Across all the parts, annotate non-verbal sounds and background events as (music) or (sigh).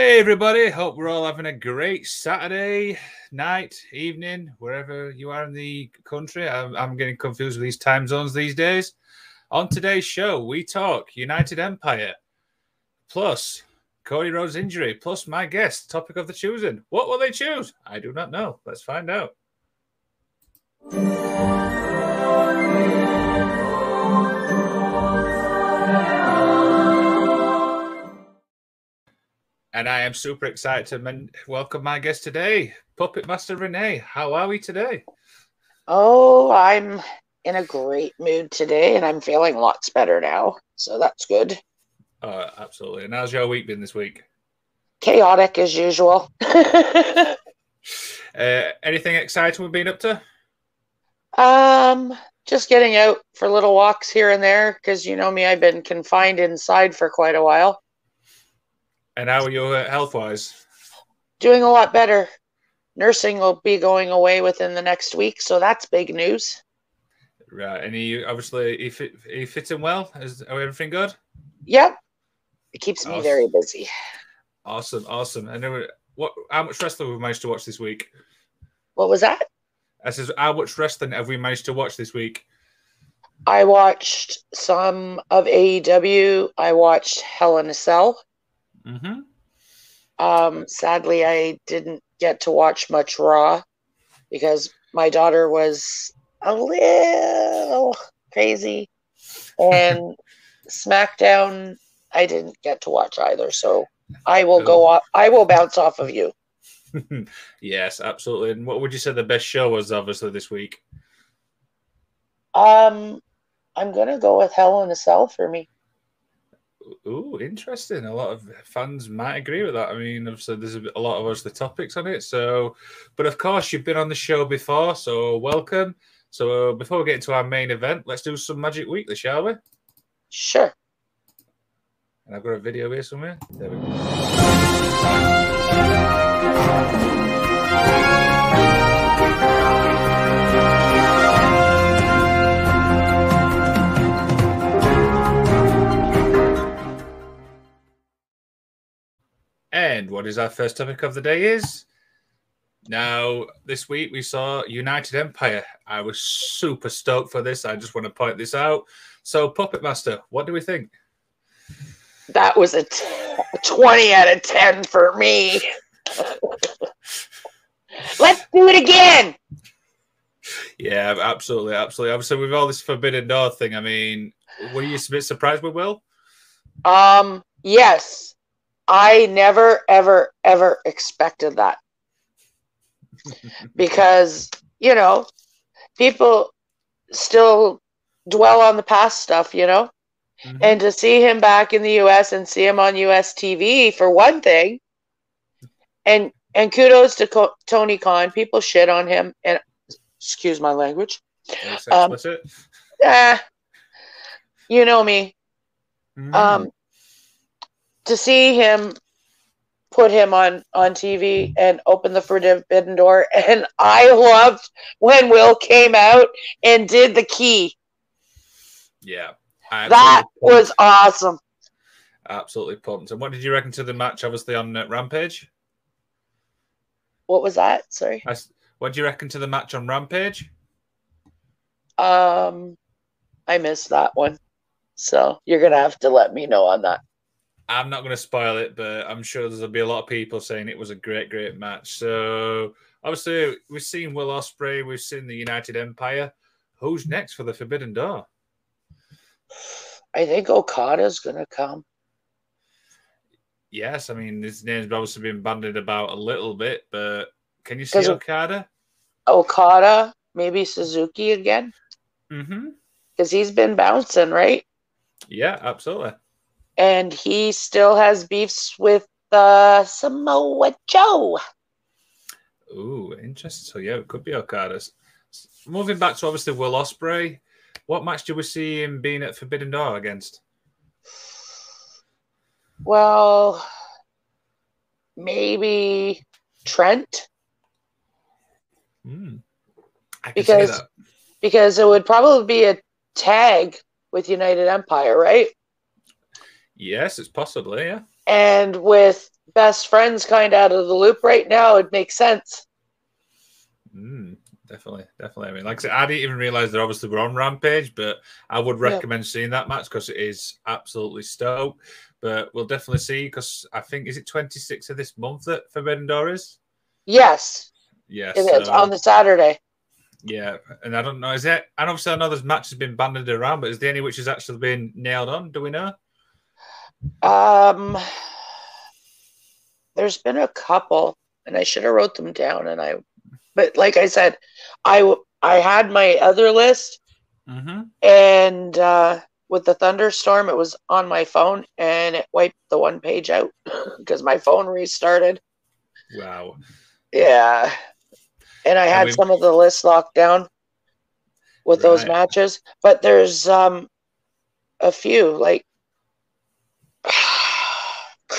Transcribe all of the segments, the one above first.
Hey, everybody. Hope we're all having a great Saturday night, evening, wherever you are in the country. I'm, I'm getting confused with these time zones these days. On today's show, we talk United Empire, plus Cody Rhodes' injury, plus my guest, topic of the choosing. What will they choose? I do not know. Let's find out. And I am super excited to welcome my guest today, Puppet Master Renee. How are we today? Oh, I'm in a great mood today and I'm feeling lots better now. So that's good. Oh, absolutely. And how's your week been this week? Chaotic as usual. (laughs) uh, anything exciting we've been up to? Um, just getting out for little walks here and there because you know me, I've been confined inside for quite a while. And how are you health wise? Doing a lot better. Nursing will be going away within the next week, so that's big news. Right. And you obviously you fit, are you fitting well? Is everything good? Yep. It keeps me awesome. very busy. Awesome, awesome. And then what how much wrestling have we managed to watch this week? What was that? I says how much wrestling have we managed to watch this week? I watched some of AEW. I watched Hell in a Cell. Mm-hmm. Um, sadly, I didn't get to watch much Raw because my daughter was a little crazy, and (laughs) SmackDown I didn't get to watch either. So I will go off. I will bounce off of you. (laughs) yes, absolutely. And what would you say the best show was? Obviously, this week. Um, I'm gonna go with Hell in a Cell for me. Ooh, interesting. A lot of fans might agree with that. I mean, obviously, there's a, a lot of us the topics on it. So, but of course, you've been on the show before, so welcome. So, before we get into our main event, let's do some Magic Weekly, shall we? Sure. And I've got a video here somewhere. There we go. And what is our first topic of the day is? Now, this week we saw United Empire. I was super stoked for this. I just want to point this out. So, Puppet Master, what do we think? That was a t- 20 out of 10 for me. (laughs) Let's do it again. Yeah, absolutely, absolutely. Obviously, with all this Forbidden Door thing, I mean, were you a bit surprised with Will? Um, yes. I never, ever, ever expected that. because, you know, people still dwell on the past stuff, you know? Mm-hmm. And to see him back in the US and see him on US TV for one thing, and and kudos to Co- Tony Khan. People shit on him, and excuse my language. Um, eh, you know me. Mm-hmm. Um, to see him put him on on TV and open the forbidden door, (laughs) and I loved when Will came out and did the key. Yeah, that was awesome. Absolutely pumped. And what did you reckon to the match? Obviously on uh, Rampage. What was that? Sorry. I, what do you reckon to the match on Rampage? Um, I missed that one, so you're gonna have to let me know on that. I'm not going to spoil it, but I'm sure there'll be a lot of people saying it was a great, great match. So obviously, we've seen Will Ospreay, we've seen the United Empire. Who's next for the Forbidden Door? I think Okada's going to come. Yes, I mean his name's obviously been bandied about a little bit, but can you see Okada? Okada, maybe Suzuki again. Mm-hmm. Because he's been bouncing, right? Yeah, absolutely and he still has beefs with uh, Samoa Joe. Ooh, interesting. So yeah, it could be Okada's. Moving back to obviously Will Ospreay, what match do we see him being at Forbidden Door against? Well, maybe Trent. Hmm. because because it would probably be a tag with United Empire, right? Yes, it's possibly, yeah. And with best friends kind of out of the loop right now, it makes sense. Mm, definitely, definitely. I mean, like I said, I didn't even realize that obviously we're on Rampage, but I would recommend yeah. seeing that match because it is absolutely stoked. But we'll definitely see because I think is it 26th of this month that Forbidden Door is? Yes. Yes. It is on the Saturday. Yeah, and I don't know. Is it? And obviously, I know there's matches been banded around, but is there any which has actually been nailed on? Do we know? Um, there's been a couple, and I should have wrote them down. And I, but like I said, I I had my other list, mm-hmm. and uh, with the thunderstorm, it was on my phone, and it wiped the one page out (laughs) because my phone restarted. Wow. Yeah, and I had some of the lists locked down with right. those matches, but there's um a few like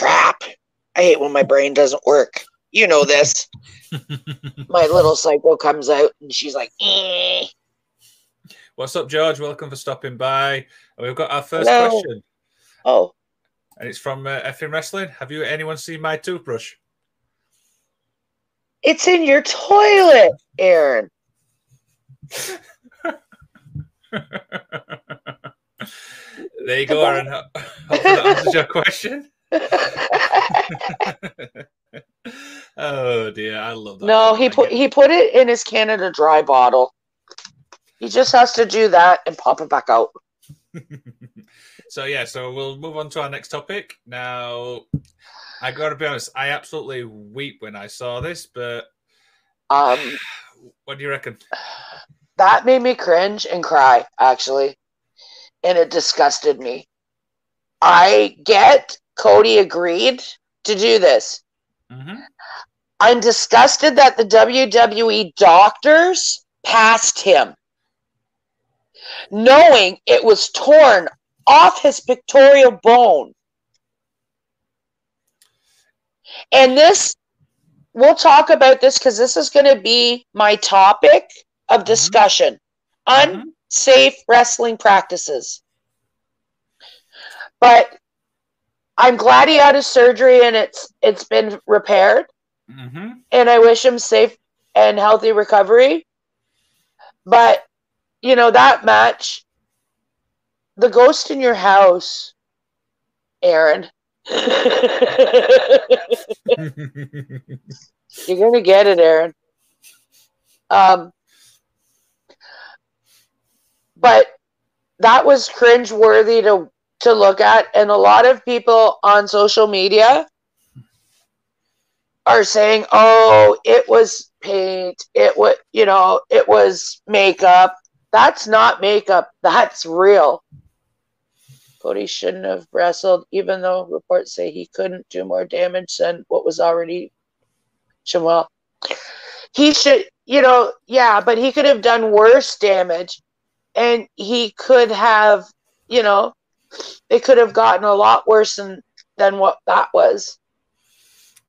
crap. I hate when my brain doesn't work. You know this. (laughs) my little psycho comes out and she's like, eh. What's up, George? Welcome for stopping by. And We've got our first Hello. question. Oh. And it's from uh, F'N Wrestling. Have you anyone seen my toothbrush? It's in your toilet, Aaron. (laughs) there you go, Aaron. Hopefully that answers your question. (laughs) oh dear, I love that. No, he put he put it in his Canada Dry bottle. He just has to do that and pop it back out. (laughs) so yeah, so we'll move on to our next topic now. I got to be honest, I absolutely weep when I saw this, but um, (sighs) what do you reckon? That made me cringe and cry, actually, and it disgusted me. I get Cody agreed to do this. Mm-hmm. I'm disgusted that the WWE doctors passed him, knowing it was torn off his pectoral bone. And this, we'll talk about this because this is going to be my topic of mm-hmm. discussion mm-hmm. unsafe wrestling practices. But I'm glad he had his surgery and it's it's been repaired. Mm-hmm. And I wish him safe and healthy recovery. But you know that match, the ghost in your house, Aaron. (laughs) You're gonna get it, Aaron. Um, but that was cringe worthy to to look at, and a lot of people on social media are saying, "Oh, it was paint. It was, you know, it was makeup." That's not makeup. That's real. Cody shouldn't have wrestled, even though reports say he couldn't do more damage than what was already Well, He should, you know, yeah, but he could have done worse damage, and he could have, you know, it could have gotten a lot worse than than what that was.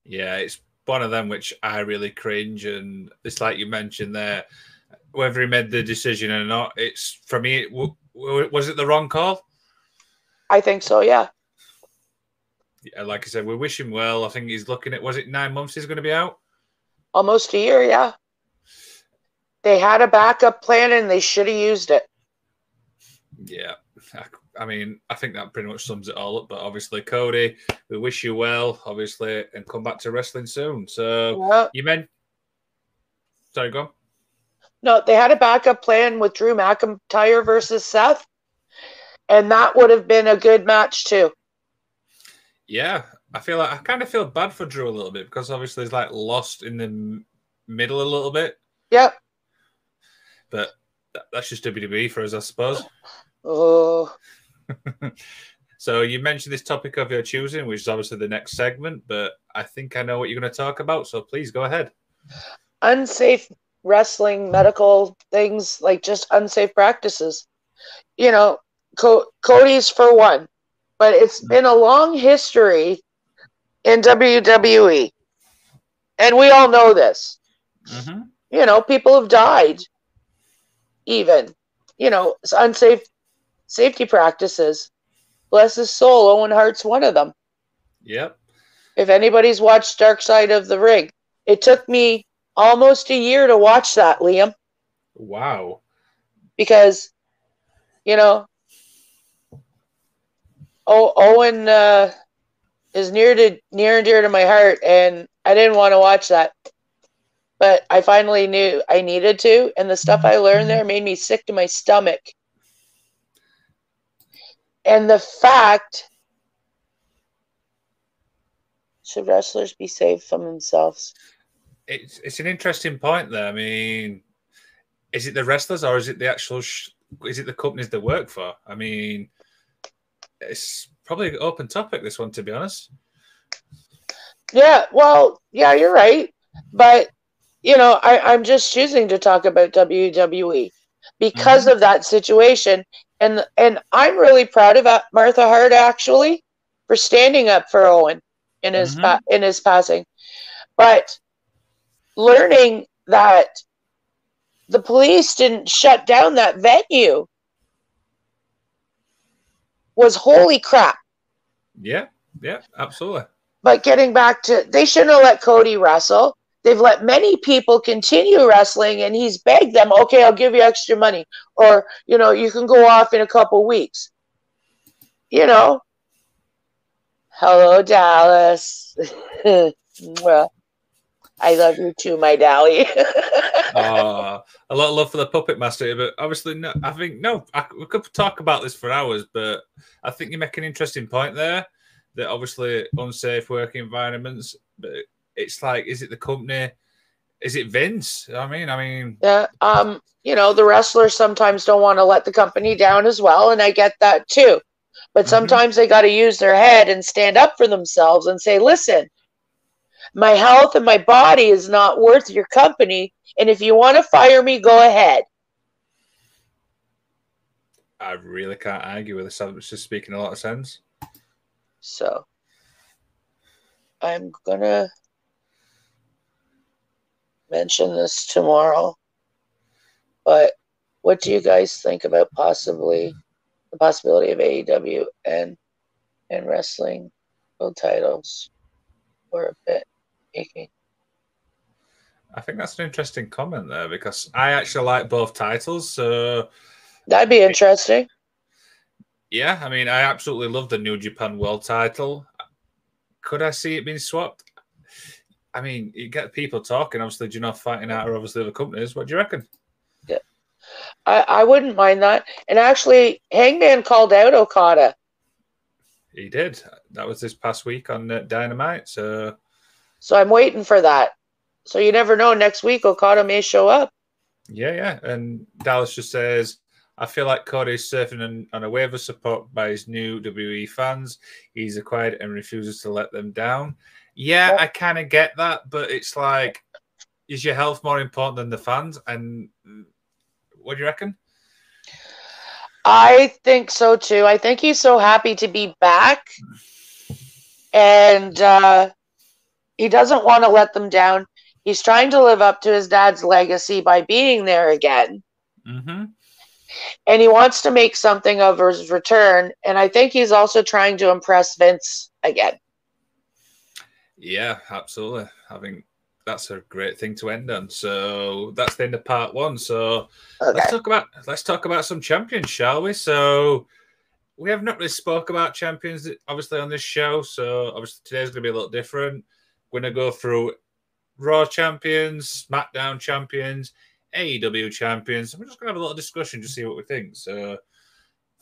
Yeah, it's one of them which I really cringe, and it's like you mentioned there, whether he made the decision or not. It's for me, was it the wrong call? I think so. Yeah. Yeah, like I said, we wish him well. I think he's looking at was it nine months he's going to be out? Almost a year, yeah. They had a backup plan and they should have used it. Yeah, I mean, I think that pretty much sums it all up. But obviously, Cody, we wish you well, obviously, and come back to wrestling soon. So yeah. you meant, sorry, go on. No, they had a backup plan with Drew McIntyre versus Seth and that would have been a good match too. Yeah, I feel like I kind of feel bad for Drew a little bit because obviously he's like lost in the m- middle a little bit. Yep. But that's just WWE for us, I suppose. Oh. (laughs) so you mentioned this topic of your choosing, which is obviously the next segment, but I think I know what you're going to talk about. So please go ahead. Unsafe wrestling, medical things like just unsafe practices. You know, Co- Cody's for one, but it's been a long history in WWE, and we all know this. Mm-hmm. You know, people have died. Even, you know, unsafe safety practices. Bless his soul, Owen Hart's one of them. Yep. If anybody's watched Dark Side of the Ring, it took me almost a year to watch that, Liam. Wow. Because, you know, oh, Owen uh, is near to near and dear to my heart, and I didn't want to watch that, but I finally knew I needed to, and the stuff I learned there made me sick to my stomach. And the fact should wrestlers be saved from themselves? It's it's an interesting point there. I mean, is it the wrestlers or is it the actual? Sh- is it the companies they work for? I mean, it's probably an open topic. This one, to be honest. Yeah, well, yeah, you're right, but you know, I, I'm just choosing to talk about WWE because mm-hmm. of that situation, and and I'm really proud of Martha Hart actually for standing up for Owen in his mm-hmm. in his passing, but learning that the police didn't shut down that venue was holy crap. Yeah, yeah, absolutely. But getting back to, they shouldn't have let Cody wrestle. They've let many people continue wrestling, and he's begged them, okay, I'll give you extra money, or you know, you can go off in a couple weeks. You know, hello, Dallas. (laughs) well, I love you too, my Dally. (laughs) oh, a lot of love for the puppet master, but obviously, no, I think no. I, we could talk about this for hours, but I think you make an interesting point there. That obviously unsafe working environments, but it's like, is it the company? Is it Vince? I mean, I mean, yeah. Um, you know, the wrestlers sometimes don't want to let the company down as well, and I get that too. But mm-hmm. sometimes mm-hmm. they got to use their head and stand up for themselves and say, "Listen, my health and my body is not worth your company. And if you want to fire me, go ahead. I really can't argue with this. It's just speaking a lot of sense. So I'm going to mention this tomorrow. But what do you guys think about possibly the possibility of AEW and and wrestling world titles for a bit? making. I think that's an interesting comment there because I actually like both titles. So that'd be interesting. Yeah, I mean, I absolutely love the New Japan World Title. Could I see it being swapped? I mean, you get people talking. Obviously, you're not fighting out or obviously other companies? What do you reckon? Yeah, I, I wouldn't mind that. And actually, Hangman called out Okada. He did. That was this past week on uh, Dynamite. So so I'm waiting for that. So you never know. Next week, Okada may show up. Yeah, yeah. And Dallas just says, I feel like Cody's surfing on, on a wave of support by his new WWE fans. He's acquired and refuses to let them down. Yeah, I kind of get that, but it's like, is your health more important than the fans? And what do you reckon? I think so too. I think he's so happy to be back. And uh, he doesn't want to let them down. He's trying to live up to his dad's legacy by being there again. Mm-hmm. And he wants to make something of his return. And I think he's also trying to impress Vince again. Yeah, absolutely. I think that's a great thing to end on. So that's the end of part one. So okay. let's talk about let's talk about some champions, shall we? So we have not really spoke about champions obviously on this show. So obviously today's gonna be a little different. We're going to go through Raw champions, SmackDown champions, AEW champions. We're just going to have a little discussion to see what we think. So,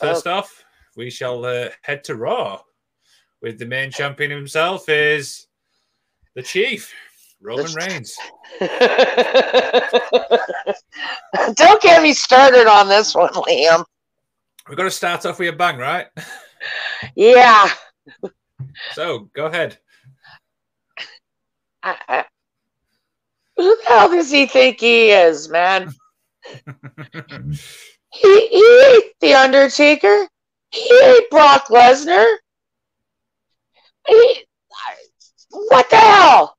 first uh, off, we shall uh, head to Raw with the main champion himself is the Chief, Roman Reigns. (laughs) Don't get me started on this one, Liam. We're going to start off with a bang, right? Yeah. So, go ahead. I, I, who the hell does he think he is, man? (laughs) he, he ain't the Undertaker. He ain't Brock Lesnar. He, what the hell?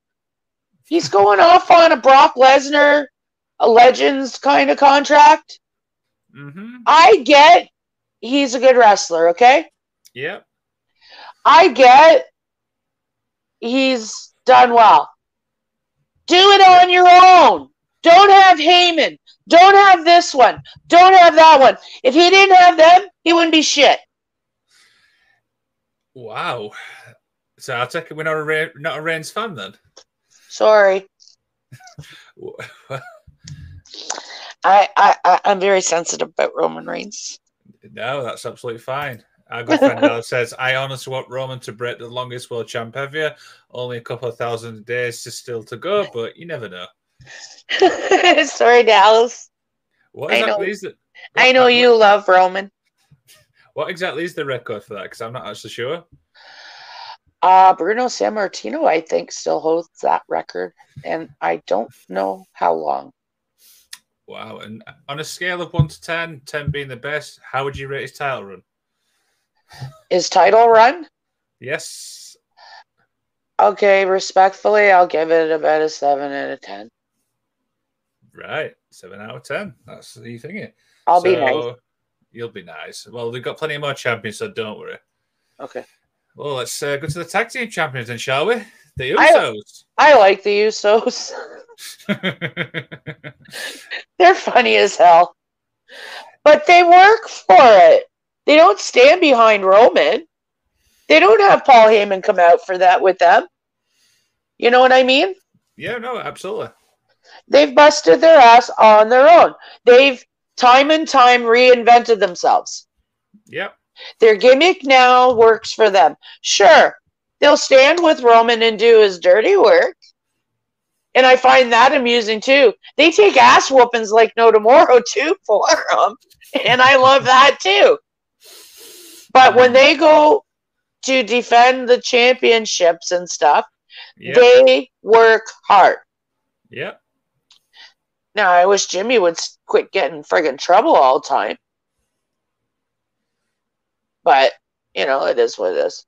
He's going off on a Brock Lesnar, a Legends kind of contract. Mm-hmm. I get he's a good wrestler, okay? Yep. I get he's done well. Do it on your own. Don't have Heyman. Don't have this one. Don't have that one. If he didn't have them, he wouldn't be shit. Wow. So I'll take it we're not a not a Reigns fan then. Sorry. (laughs) I, I I'm very sensitive about Roman Reigns. No, that's absolutely fine. Our good friend Alex (laughs) says, I honestly want Roman to break the longest world champ ever. Only a couple of thousand days to still to go, but you never know. (laughs) Sorry, Dallas. What exactly I know, is it? I know you love Roman. What exactly is the record for that? Because I'm not actually sure. Uh, Bruno Sammartino, I think, still holds that record, and I don't know how long. Wow. And on a scale of 1 to 10, 10 being the best, how would you rate his title run? His title run? Yes. Okay, respectfully, I'll give it about a 7 out of 10. Right. 7 out of 10. That's the thing. I'll so, be nice. You'll be nice. Well, we've got plenty more champions, so don't worry. Okay. Well, let's uh, go to the tag team champions then, shall we? The Usos. I, I like the Usos. (laughs) They're funny as hell. But they work for it. They don't stand behind Roman. They don't have Paul Heyman come out for that with them. You know what I mean? Yeah, no, absolutely. They've busted their ass on their own. They've time and time reinvented themselves. Yep. Their gimmick now works for them. Sure, they'll stand with Roman and do his dirty work. And I find that amusing too. They take ass whoopings like no tomorrow too for them. And I love that too. But when they go to defend the championships and stuff, yep. they work hard. Yep. Now I wish Jimmy would quit getting friggin' trouble all the time. But, you know, it is what it is.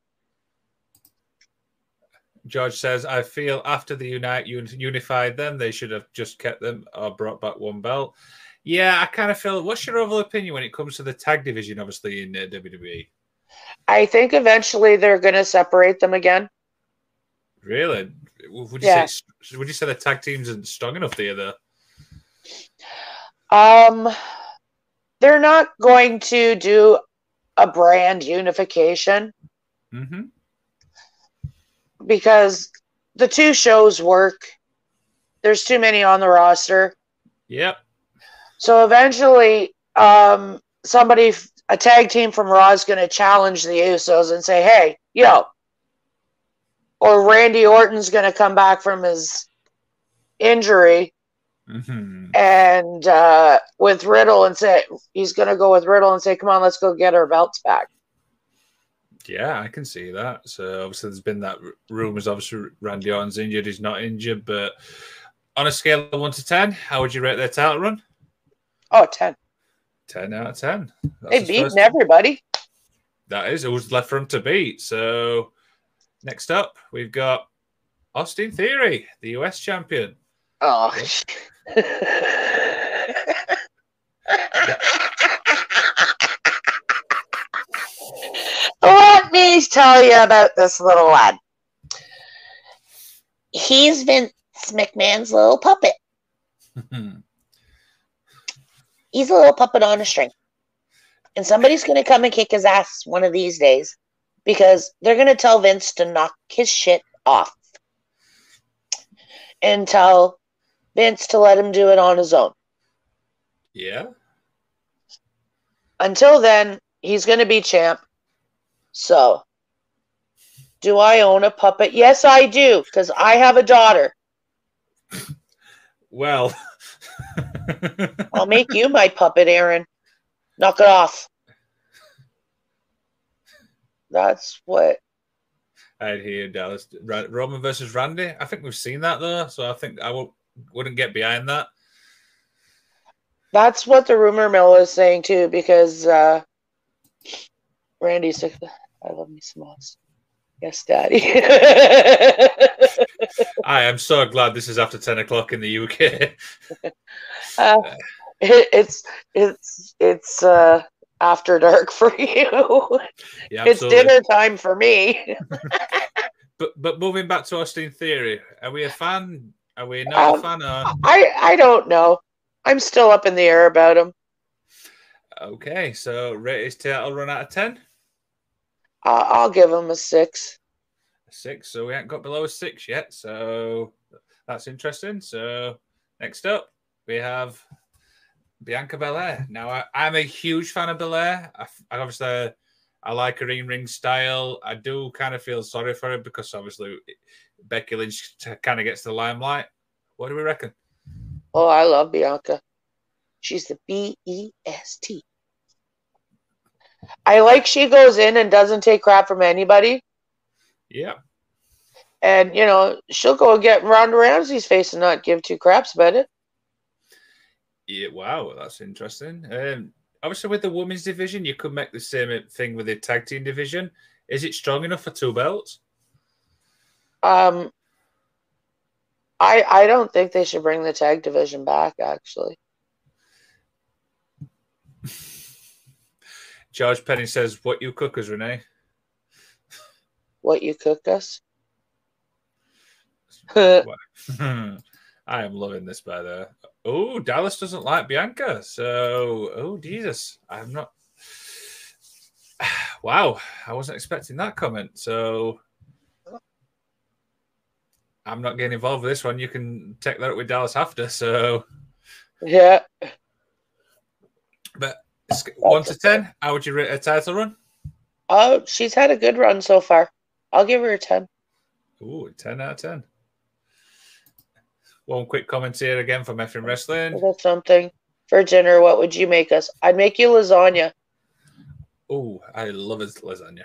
George says, I feel after the Unite unified them, they should have just kept them or brought back one belt. Yeah, I kind of feel. What's your overall opinion when it comes to the tag division, obviously, in uh, WWE? I think eventually they're going to separate them again. Really? Would you yeah. say would you say the tag teams aren't strong enough there? Though? Um, they're not going to do a brand unification. Mm-hmm because the two shows work. There's too many on the roster. Yep. So eventually, um, somebody, a tag team from Raw is going to challenge the Usos and say, hey, yo. Or Randy Orton's going to come back from his injury mm-hmm. and uh, with Riddle and say, he's going to go with Riddle and say, come on, let's go get our belts back. Yeah, I can see that. So obviously, there's been that rumors. Obviously, Randy Orton's injured. He's not injured, but on a scale of one to ten, how would you rate their title run? Oh, 10. 10 out of 10. That's They've beaten everybody. That is. It was left for them to beat. So next up, we've got Austin Theory, the US champion. Oh. (laughs) Let me tell you about this little lad. He's Vince McMahon's little puppet. (laughs) He's a little puppet on a string. And somebody's going to come and kick his ass one of these days because they're going to tell Vince to knock his shit off and tell Vince to let him do it on his own. Yeah. Until then, he's going to be champ. So, do I own a puppet? Yes, I do, because I have a daughter. (laughs) Well, (laughs) I'll make you my puppet, Aaron. Knock it off. That's what. I'd hear Dallas Roman versus Randy. I think we've seen that though, so I think I will, wouldn't get behind that. That's what the rumor mill is saying too, because uh, Randy's sick. I love me some Austin. Yes, Daddy. (laughs) I am so glad this is after ten o'clock in the UK. (laughs) uh, it, it's it's it's uh, after dark for (laughs) you. Yeah, it's dinner time for me. but but moving back to Austin Theory, are we a fan? Are we not Um, a fan? Or... I I don't know. I'm still up in the air about him. Okay, so rate his title run out of ten. I'll, I'll give him a six. Six. So we haven't got below a six yet. So that's interesting. So next up, we have Bianca Belair. Now I, I'm a huge fan of Belair. I, I obviously I like her in ring style. I do kind of feel sorry for her because obviously Becky Lynch kind of gets the limelight. What do we reckon? Oh, I love Bianca. She's the B E S T. I like she goes in and doesn't take crap from anybody. Yeah. And, you know, she'll go and get Ronda Rousey's face and not give two craps about it. Yeah, wow, that's interesting. Um, obviously, with the women's division, you could make the same thing with the tag team division. Is it strong enough for two belts? Um, I I don't think they should bring the tag division back. Actually, George Penny says, "What you cook us, Renee?" what you cook us? (laughs) (laughs) I am loving this, by the. Oh, Dallas doesn't like Bianca, so oh Jesus, I'm not. (sighs) Wow, I wasn't expecting that comment. So I'm not getting involved with this one. You can take that up with Dallas after. So, yeah, but one to ten, how would you rate a title run? oh, she's had a good run so far. I'll give her a ten. Ooh, 10 out of 10. One quick comment here again from Effing Wrestling. Something for dinner. What would you make us? I'd make you lasagna Oh, I love lasagna.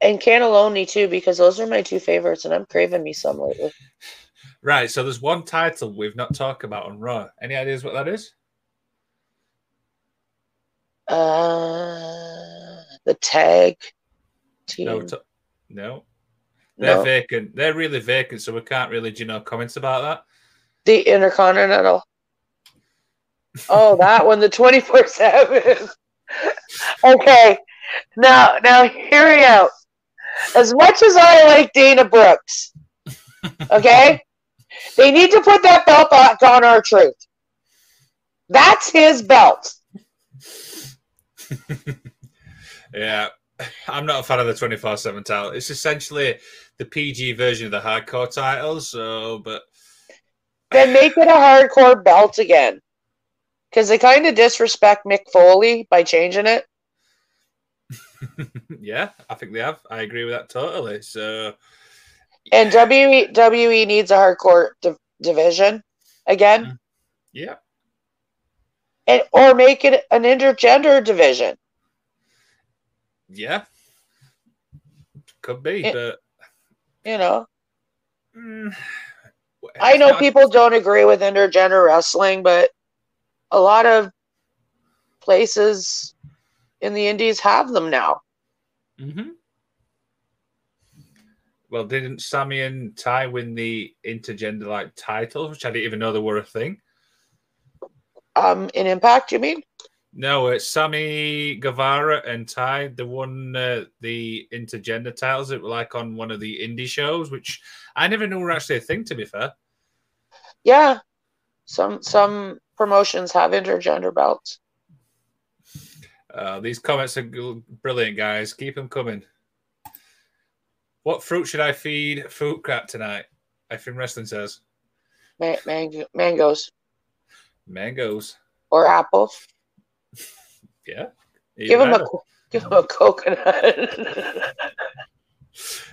And cannelloni too, because those are my two favorites, and I'm craving me some lately. (laughs) Right, so there's one title we've not talked about on Raw. Any ideas what that is? Uh, the tag team. No, t- no. They're No. vacant. They're really vacant, so we can't really, you know, comments about that. The Intercontinental. Oh, that one, the 24 7. (laughs) Okay. Now, now, hear me out. As much as I like Dana Brooks, okay, they need to put that belt back on R-Truth. That's his belt. (laughs) Yeah, I'm not a fan of the 24 7 title. It's essentially the PG version of the hardcore title, so, but Then make it a hardcore belt again. Because they kind of disrespect Mick Foley by changing it. (laughs) yeah, I think they have. I agree with that totally. So, And WWE needs a hardcore div- division again, yeah, and or make it an intergender division. yeah, could be, It- but You know, mm, I know not- people don't agree with intergender wrestling, but a lot of places in the indies have them now. Mhm. Well, didn't Sammy and Ty win the intergender like titles, which I didn't even know they were a thing? Um, in Impact, you mean? No, it's Sammy Guevara and Ty. They won uh, the intergender titles. It were like on one of the indie shows, which I never knew were actually a thing. To be fair, Yeah, some some promotions have intergender belts. Uh, these comments are brilliant, guys. Keep them coming. What fruit should I feed Fruit Crap tonight? I think Wrestling says Ma- mang- mangoes mangoes. or apples. (laughs) Yeah, Give them Either. a give them a coconut. (laughs)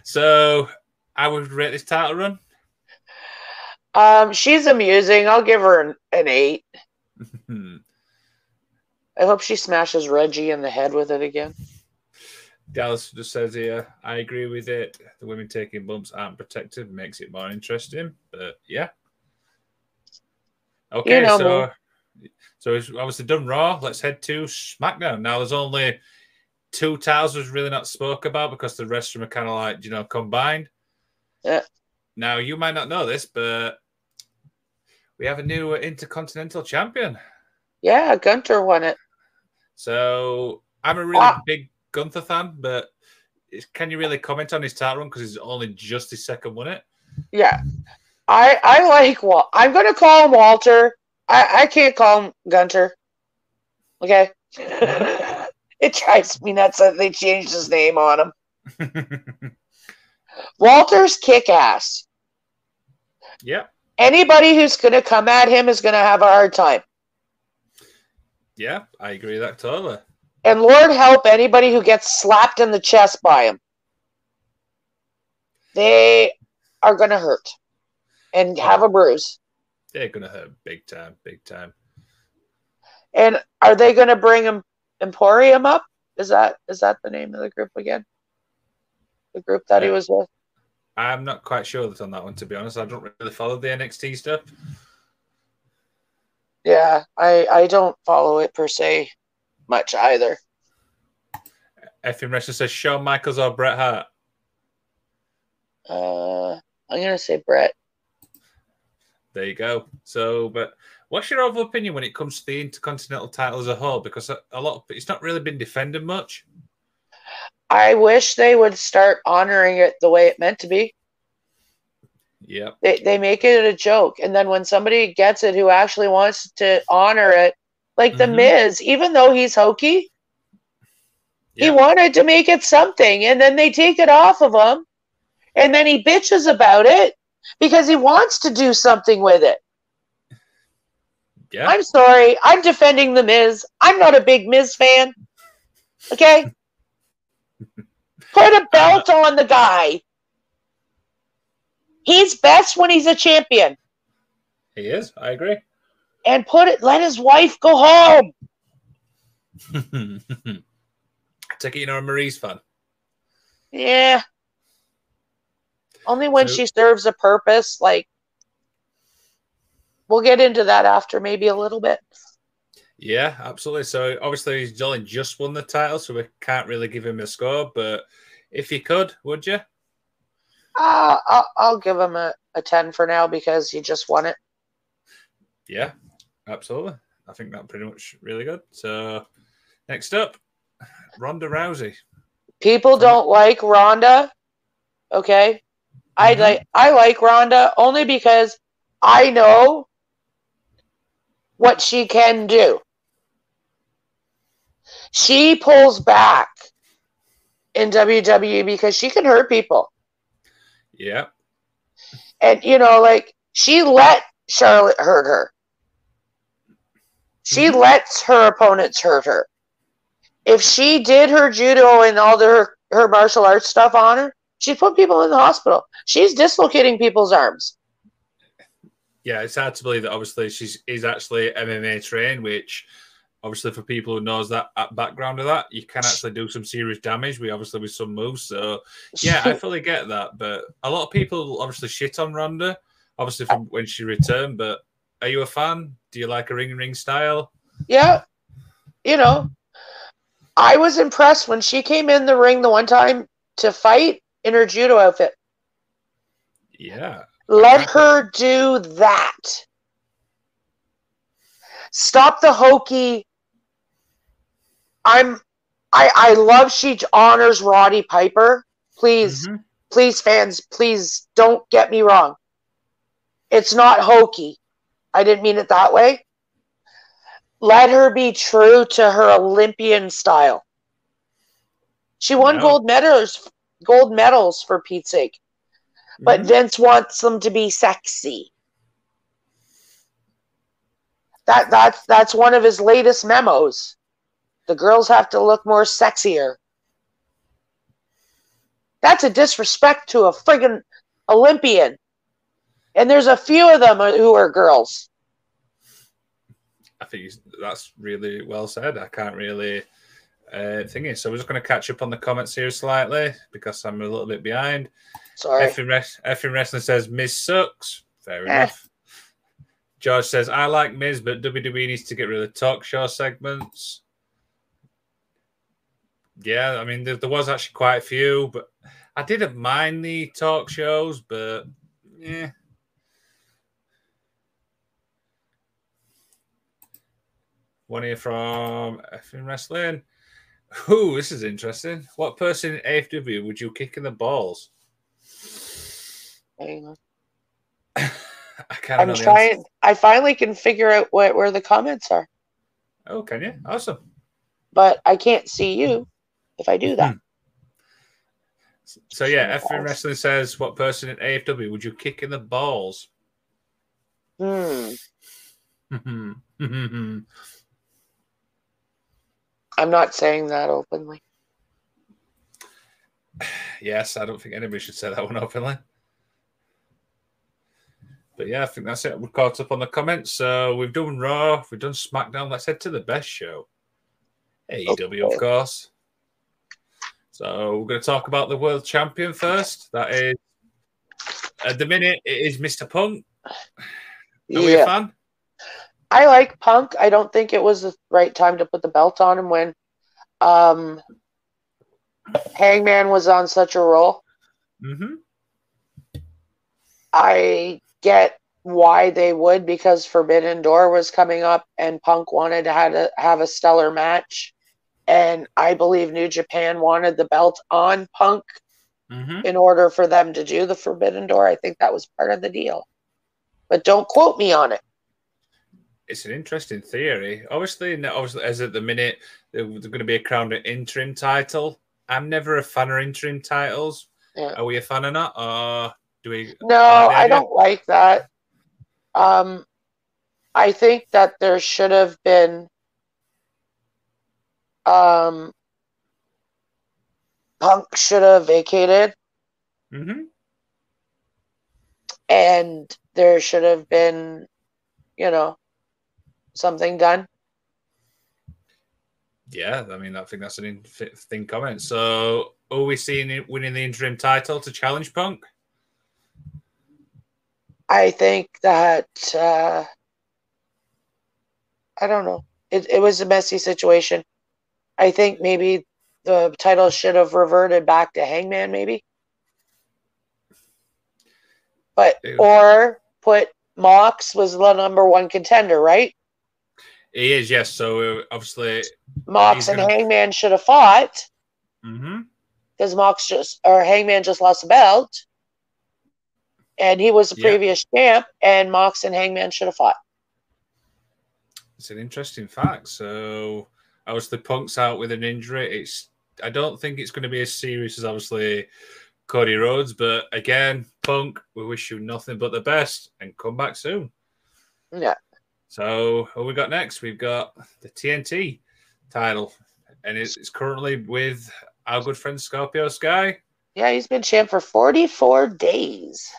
So I would rate this title run. um, she's amusing. I'll give her an, an eight. (laughs) I hope she smashes Reggie in the head with it again. Dallas just says here, I agree with it. The women taking bumps aren't protected, makes it more interesting. But yeah. Okay, know so so it's obviously done Raw. Let's head to SmackDown. Now there's only two titles was really not spoke about because the rest of them are kind of like, you know, combined. Yeah. Now you might not know this, but we have a new Intercontinental Champion. Yeah, Gunther won it. So I'm a really Wow. big Gunther fan, but can you really comment on his title run because it's only just his second win it? Yeah, I I like Wal. I'm gonna call him Walter. I I can't call him Gunther. Okay. (laughs) it drives me nuts that they changed his name on him. (laughs) Walter's kick ass. Yeah. Anybody who's going to come at him is going to have a hard time. Yeah, I agree with that totally. And Lord help anybody who gets slapped in the chest by him. They are going to hurt and oh. have a bruise. They're going to hurt big time, big time. And are they going to bring him Imperium up? Is that is that the name of the group again? The group that yeah. he uh, was with. I'm not quite sure that on that one, to be honest. I don't really follow the NXT stuff. Yeah, I I don't follow it per se much either. Effing Wrestler says Shawn Michaels or Bret Hart. Uh, I'm gonna say Bret. There you go. So, but what's your overall opinion when it comes to the Intercontinental title as a whole? Because a, a lot of it's not really been defended much. I wish they would start honoring it the way it meant to be. Yeah. They, they make it a joke. And then when somebody gets it who actually wants to honor it, like The mm-hmm. Miz, even though he's hokey, yeah. he wanted to make it something. And then they take it off of him. And then he bitches about it because he wants to do something with it. Yeah. I'm sorry. I'm defending The Miz. I'm not a big Miz fan. Okay? (laughs) Put a belt on the guy. He's best when he's a champion. He is. I agree. And put it. Let his wife go home. (laughs) Take it you're a Maryse fun. Yeah. Only when so, she serves a purpose. Like, we'll get into that after maybe a little bit. Yeah, absolutely. So obviously he's only just won the title, so we can't really give him a score. But if you could, would you? Uh, I'll, I'll give him a, a 10 for now because he just won it. Yeah, absolutely. I think that pretty much really good. So next up, Ronda Rousey. People don't like Ronda. Okay. Mm-hmm. I like I like Ronda only because I know what she can do. She pulls back in WWE because she can hurt people. Yeah. And you know, like she let Charlotte hurt her. She mm-hmm. lets her opponents hurt her. If she did her judo and all the, her, her martial arts stuff on her, she put people in the hospital. She's dislocating people's arms. Yeah, it's hard to believe that obviously she's is actually MMA trained, which obviously for people who knows that uh, background of that, you can actually do some serious damage. We obviously with some moves. So yeah, I (laughs) fully get that. But a lot of people obviously shit on Ronda, obviously from when she returned. But are you a fan? Do you like a ring ring style? Yeah. You know, I was impressed when she came in the ring the one time to fight in her judo outfit. Yeah. Let her do that. Stop the hokey I'm I I love she honors Roddy Piper. Please, mm-hmm. please, fans, please don't get me wrong. It's not hokey. I didn't mean it that way. Let her be true to her Olympian style. She won gold medals, gold medals for Pete's sake. But mm-hmm. Vince wants them to be sexy. That that's that's one of his latest memos. The girls have to look more sexier. That's a disrespect to a friggin' Olympian. And there's a few of them who are girls. I think that's really well said. I can't really uh, think it. So we're just going to catch up on the comments here slightly because I'm a little bit behind. Sorry. Effing, Wrestling says Miz sucks. Fair eh. enough. George says I like Miz, but WWE needs to get rid of the talk show segments. Yeah, I mean, there, there, was actually quite a few, but I didn't mind the talk shows, but yeah. One here from effing wrestling. Ooh, this is interesting. What person in AEW would you kick in the balls? I. (laughs) I'm trying. I finally can figure out what, where the comments are, Oh, can you? Awesome. but I can't see you if I do that. So yeah. F'N Wrestling says, "What person in AEW would you kick in the balls?" Hmm. Hmm. (laughs) I'm not saying that openly. yes, I don't think anybody should say that one openly. But yeah, I think that's it. We're caught up on the comments. So we've done Raw, we've done SmackDown. Let's head to the best show. AEW, Okay. of course. So we're going to talk about the world champion first. That is, at the minute, it is Mr. Punk. Are we a fan? I like Punk. I don't think it was the right time to put the belt on him when um, Hangman was on such a roll. Mm-hmm. I get why they would because Forbidden Door was coming up and Punk wanted to have a, have a stellar match. And I believe New Japan wanted the belt on Punk Mm-hmm. in order for them to do the Forbidden Door. I think that was part of the deal. But don't quote me on it. It's an interesting theory. Obviously, obviously, as at the minute, there- there's going to be a crowned interim title. I'm never a fan of interim titles. Yeah. Are we a fan of that, or do we? No, I don't like that. Um, I think that there should have been um, Punk should have vacated, Mhm. and there should have been, you know, something done. Yeah, I mean, I think that's an interesting comment. So, are we seeing it winning the interim title to challenge Punk? I think that uh, I don't know. It it was a messy situation. I think maybe the title should have reverted back to Hangman, maybe. But Ew. or put Mox was the number one contender, right? He is, yes. So, uh, obviously, Mox and gonna- Hangman should have fought Mm-hmm. because Mox just or Hangman just lost a belt, and he was the Yeah. previous champ, and Mox and Hangman should have fought. it's an interesting fact. So, obviously, Punk's out with an injury. It's I don't think it's going to be as serious as obviously Cody Rhodes, but again, Punk, we wish you nothing but the best and come back soon. Yeah. So, what we got next? We've got the TNT title, and it's, it's currently with our good friend Scorpio Sky. Yeah, he's been champ for 44 days.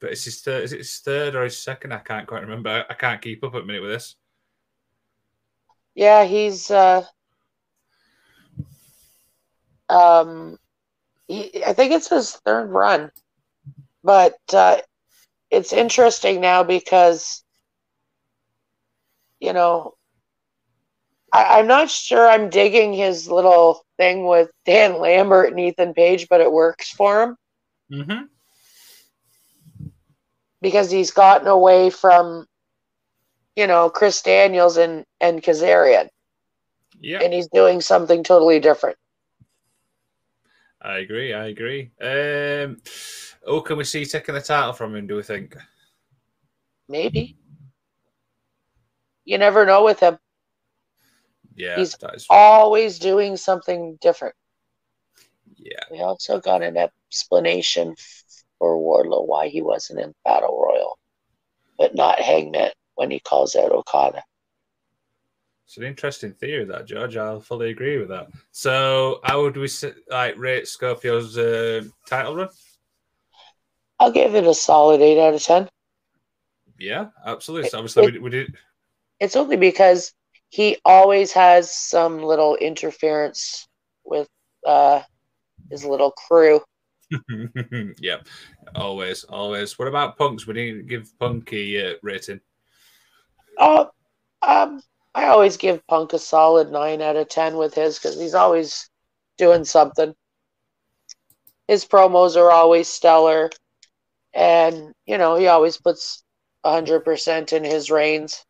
But it's his third, is it his third or his second? I can't quite remember. I, I can't keep up at the minute with this. Yeah, he's uh um he, I think it's his third run. But uh it's interesting now because you know I, I'm not sure I'm digging his little thing with Dan Lambert and Ethan Page, but it works for him Mm-hmm. because he's gotten away from you know Chris Daniels and and Kazarian Yeah, and he's doing something totally different. I agree. I agree. Um, oh, can we see taking the title from him? Do we think? Maybe. You never know with him. Yeah, He's. Always doing something different. Yeah, We also got an explanation for Wardlow why he wasn't in Battle Royal, but not Hangman when he calls out Okada. it's an interesting theory, that George. I'll fully agree with that. So, how would we like rate Scorpio's uh, title run? I'll give it a solid 8 out of 10. Yeah, absolutely. So obviously, we, we did. It's only because he always has some little interference with uh, his little crew. (laughs) (laughs) yeah, always, always. What about Punks? We didn't give Punky a uh, rating. Oh, um, I always give Punk a solid nine out of ten with his because he's always doing something. His promos are always stellar, and you know he always puts hundred percent in his reigns.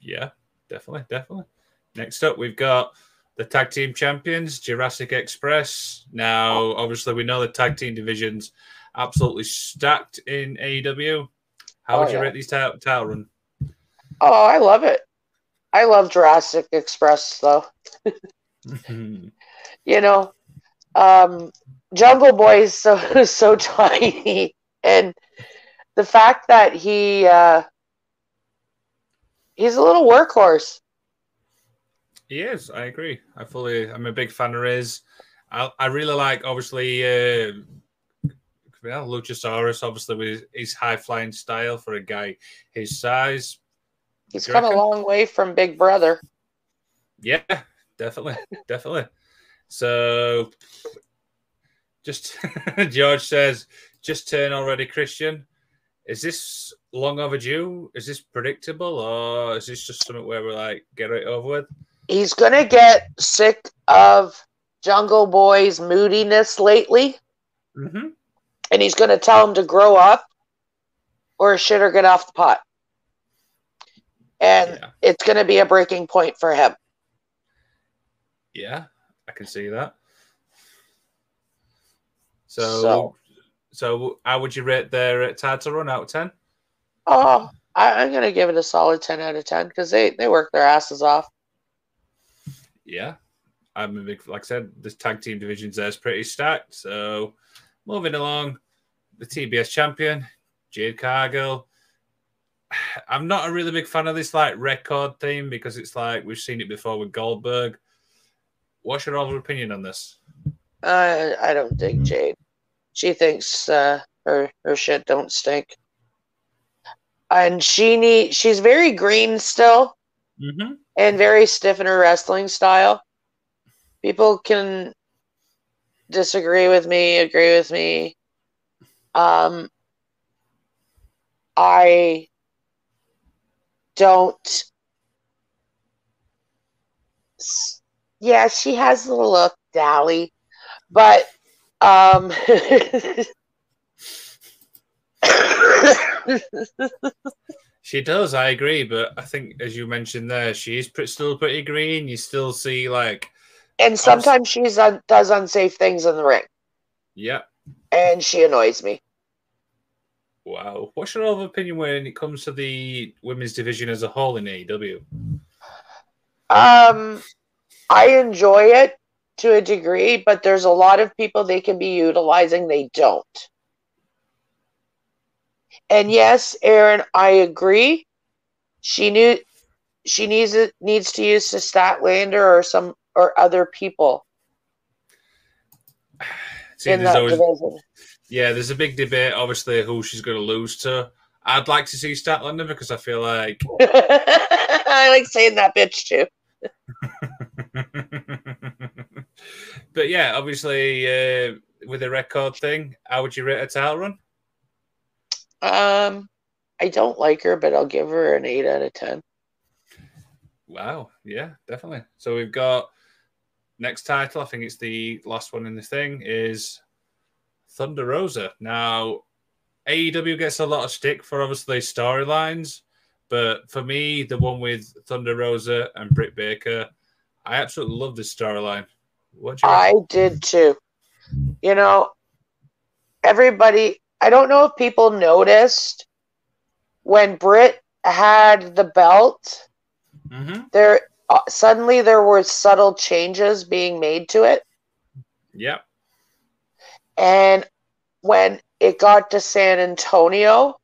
Yeah, definitely, definitely. Next up, we've got the tag team champions, Jurassic Express. Now, obviously, we know the tag team divisions absolutely stacked in AEW. How Oh, would you yeah. rate these title, title run? Oh, I love it. I love Jurassic Express though. (laughs) You know, um, Jungle Boy is so (laughs) so tiny, and the fact that he uh, he's a little workhorse. He is. I agree. I fully. I'm a big fan of his. I, I really like, obviously, uh, well, Luchasaurus, obviously, with his high flying style for a guy his size. He's come a long way from Big Brother. Yeah, definitely, (laughs) definitely. So, just (laughs) George says, just turn already, Christian. Is this long overdue? Is this predictable, or is this just something where we're like, get it over with? He's gonna get sick of Jungle Boy's moodiness lately, Mm-hmm. and he's gonna tell him to grow up, or shit or get off the pot. And Yeah, it's gonna be a breaking point for him. yeah, I can see that. So, So- so, how would you rate their uh, title run out of ten? Oh, I, I'm gonna give it a solid ten out of ten because they they work their asses off. Yeah, I'm a big. Like I said, the tag team divisions there is pretty stacked. So, moving along, the TBS champion Jade Cargill. I'm not a really big fan of this like record theme because it's like we've seen it before with Goldberg. What's your overall opinion on this? Uh, I don't dig Jade. She thinks uh, her her shit don't stink, and she need she's very green still Mm-hmm. and very stiff in her wrestling style. People can disagree with me, agree with me. Um, I don't. Yeah, she has the look, Dally, but um. (laughs) She does, I agree, but I think as you mentioned there, she is pretty, still pretty green. You still see like, and sometimes she's un- does unsafe things in the ring, yeah, and she annoys me. Wow. What's your overall opinion when it comes to the women's division as a whole in AEW? Um, I enjoy it to a degree, but there's a lot of people they can be utilizing they don't. And yes, Aaron, I agree. She knew she needs it needs to use the Statlander or some or other people (sighs) See, in that always, division. Yeah, there's a big debate, obviously, who she's going to lose to. I'd like to see Statlander because I feel like, (laughs) I like saying that bitch too. (laughs) but yeah, obviously, uh, with the record thing, how would you rate a title run? Um, I don't like her, but I'll give her an eight out of ten. Wow. Yeah, definitely. So we've got next title. I think it's the last one in the thing is Thunder Rosa. Now, AEW gets a lot of stick for obviously storylines, but for me, the one with Thunder Rosa and Britt Baker, I absolutely love this storyline. What do you I did too. You know, everybody, I don't know if people noticed when Britt had the belt, Mm-hmm. there uh, suddenly there were subtle changes being made to it. Yep. And when it got to San Antonio,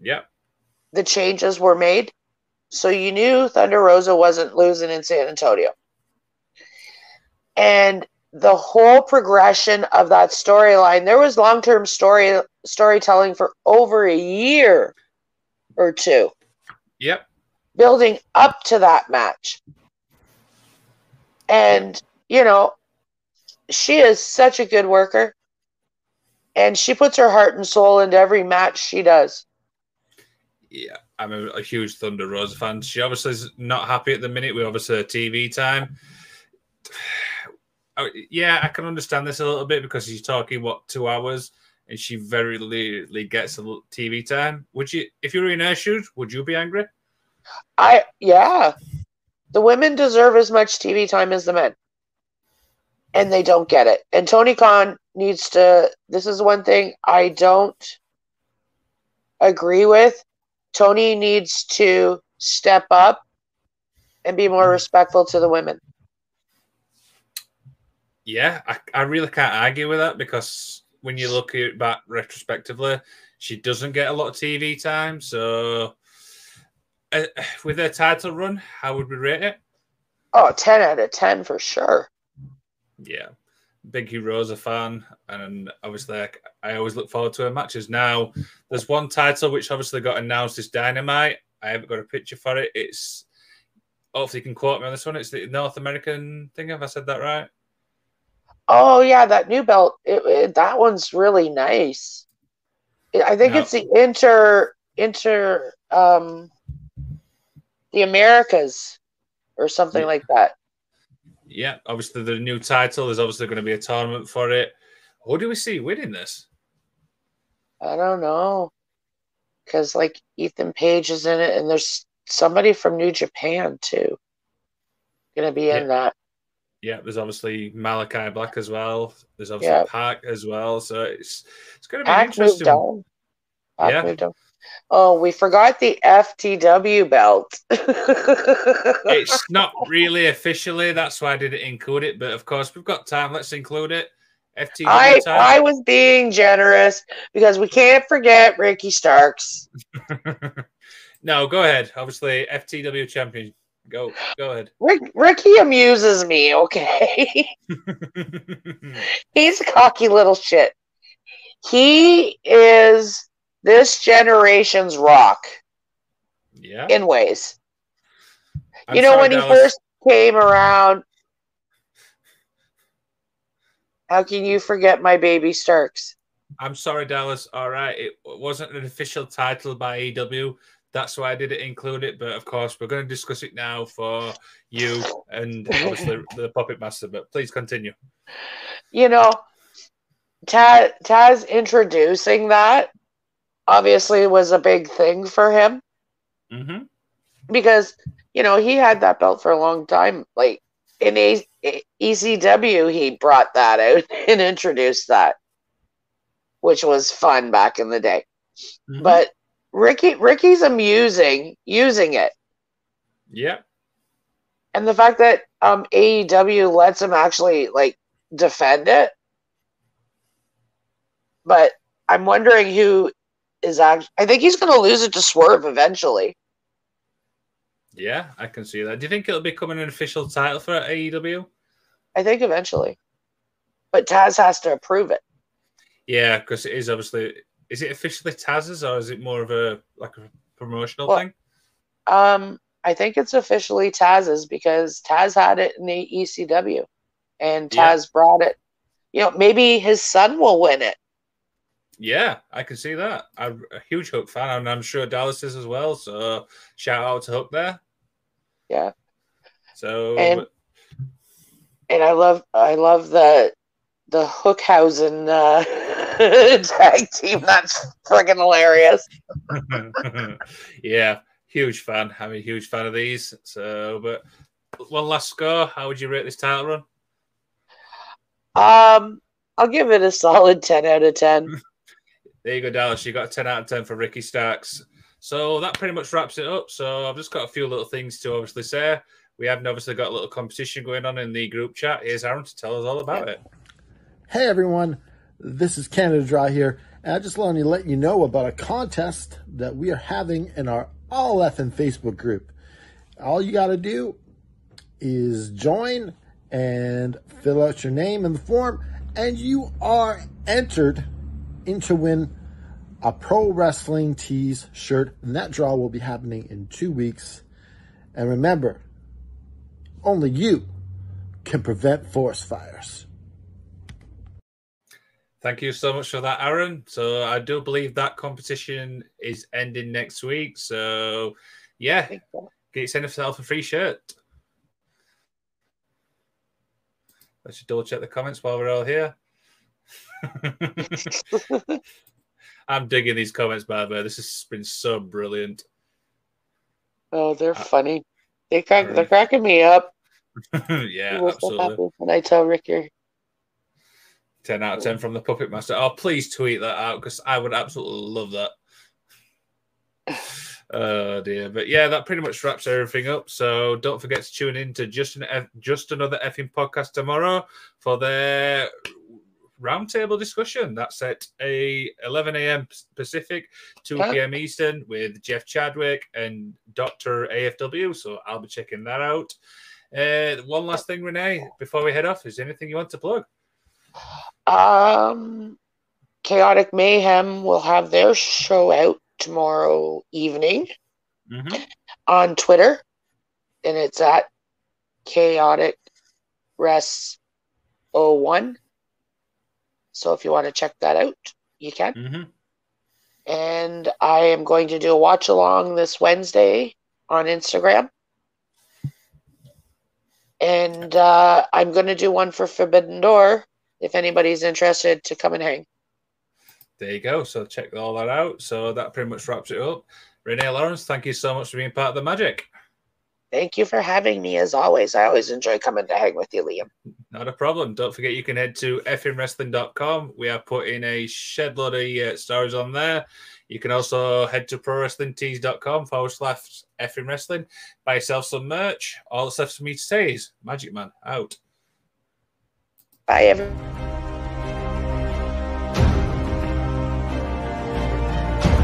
Yep. the changes were made. So you knew Thunder Rosa wasn't losing in San Antonio. And the whole progression of that storyline, there was long-term story storytelling for over a year or two Yep. building up to that match. And, you know, she is such a good worker. And she puts her heart and soul into every match she does. Yeah, I'm a, a huge Thunder Rosa fan. She obviously is not happy at the minute with obviously her TV time. (sighs) Oh, yeah, I can understand this a little bit because she's talking what two hours, and she very rarely gets a little TV time. Would you, if you were in her shoes, would you be angry? I yeah. The women deserve as much TV time as the men. And they don't get it. And Tony Khan needs to this is one thing I don't agree with. Tony needs to step up and be more respectful to the women. Yeah, I, I really can't argue with that because when you look at it back retrospectively, she doesn't get a lot of TV time. So, uh, with her title run, how would we rate it? Oh, 10 out of 10 for sure. Yeah. Big Heroes a fan, and obviously, I, I always look forward to her matches. Now, there's one title which obviously got announced as Dynamite. I haven't got a picture for it. It's hopefully you can quote me on this one. It's the North American thing. Have I said that right? Oh yeah, that new belt. It, it, that one's really nice. I think no. it's the inter inter um the Americas or something yeah. like that. Yeah, obviously the new title. There's obviously going to be a tournament for it. Who do we see winning this? I don't know, because like Ethan Page is in it, and there's somebody from New Japan too. Going to be yeah. in that. Yeah, there's obviously Malakai Black as well. There's obviously yeah. PAC as well. So it's it's going to be PAC interesting. Moved PAC yeah. Moved on. Oh, we forgot the FTW belt. (laughs) it's not really officially. That's why I didn't include it. But of course, we've got time. Let's include it. FTW I, time. I was being generous because we can't forget Ricky Starks. (laughs) no, go ahead. Obviously, FTW champion. Go, go ahead. Rick, Ricky amuses me. Okay, (laughs) he's a cocky little shit. He is this generation's rock. Yeah. In ways. I'm you know, when he first came around, how can you forget my baby Starks? I'm sorry, Dallas. All right. It wasn't an official title by EW. That's why I didn't include it. But of course, we're going to discuss it now for you and obviously (laughs) the Puppet Master. But please continue. You know, Taz, Taz introducing that obviously was a big thing for him. Mm-hmm. Because, you know, he had that belt for a long time. Like in a- ECW, he brought that out (laughs) and introduced that, which was fun back in the day. Mm-hmm. But Ricky Ricky's amusing using it. Yeah. And the fact that um AEW lets him actually like defend it. But I'm wondering who is actually. I think he's going to lose it to Swerve eventually. Yeah, I can see that. Do you think it'll become an official title for AEW? I think eventually, but Taz has to approve it. Yeah, because it is obviously. Is it officially Taz's or is it more of a like a promotional well, thing? Um, I think it's officially Taz's because Taz had it in the ECW, and Taz yeah. brought it. You know, maybe his son will win it. Yeah, I can see that. I'm a huge Hook fan, and I'm sure Dallas is as well. So shout out to Hook there. Yeah. So and, and I love I love the the Hookhausen uh, (laughs) tag team. That's friggin' hilarious. (laughs) yeah, huge fan. I'm a huge fan of these. So, but one last score. How would you rate this title run? Um, I'll give it a solid ten out of ten. (laughs) There you go, Dallas. You got a 10 out of 10 for Ricky Starks. So that pretty much wraps it up. So I've just got a few little things to obviously say. We haven't obviously got a little competition going on in the group chat. Here's Aaron to tell us all about it. Hey everyone, this is Canada Dry here, and I just wanted to let you know about a contest that we are having in our All Effing Facebook group. All you got to do is join and fill out your name in the form, and you are entered in to win a Pro Wrestling Tees shirt, and that draw will be happening in two weeks. And remember, only you can prevent forest fires. Thank you so much for that, Aaron. So I do believe that competition is ending next week. So yeah, get yourself a free shirt. Let's just double check the comments while we're all here. (laughs) I'm digging these comments, by the way. This has been so brilliant. Oh, they're uh, funny. They crack, they're cracking me up. (laughs) yeah, absolutely. when I tell Ricky. 10 out of 10 from the Puppet Master. Oh, please tweet that out because I would absolutely love that. (laughs) Oh dear, but yeah, that pretty much wraps everything up. So don't forget to tune in to just an F- just another effing podcast tomorrow for their roundtable discussion. That's at a 11 a.m. Pacific, 2 p.m. Eastern with Jeff Chadwick and Doctor AFW. So I'll be checking that out. Uh, one last thing, Renee, before we head off, is anything you want to plug? Um, Chaotic Mayhem will have their show out tomorrow evening Mm-hmm. on Twitter, and it's at Chaotic Res 01. So if you want to check that out, you can. Mm-hmm. And I am going to do a watch along this Wednesday on Instagram. And uh, I'm going to do one for Forbidden Door if anybody's interested to come and hang. There you go. So check all that out. So that pretty much wraps it up. Renee Lawrence, thank you so much for being part of the magic. Thank you for having me as always. I always enjoy coming to hang with you, Liam. Not a problem. Don't forget you can head to fnwrestling.com. We are putting a shed load of uh, stories on there. You can also head to prowrestlingtees.com forward slash effing wrestling. Buy yourself some merch. All that's left for me to say is Magic Man out. Bye, everyone.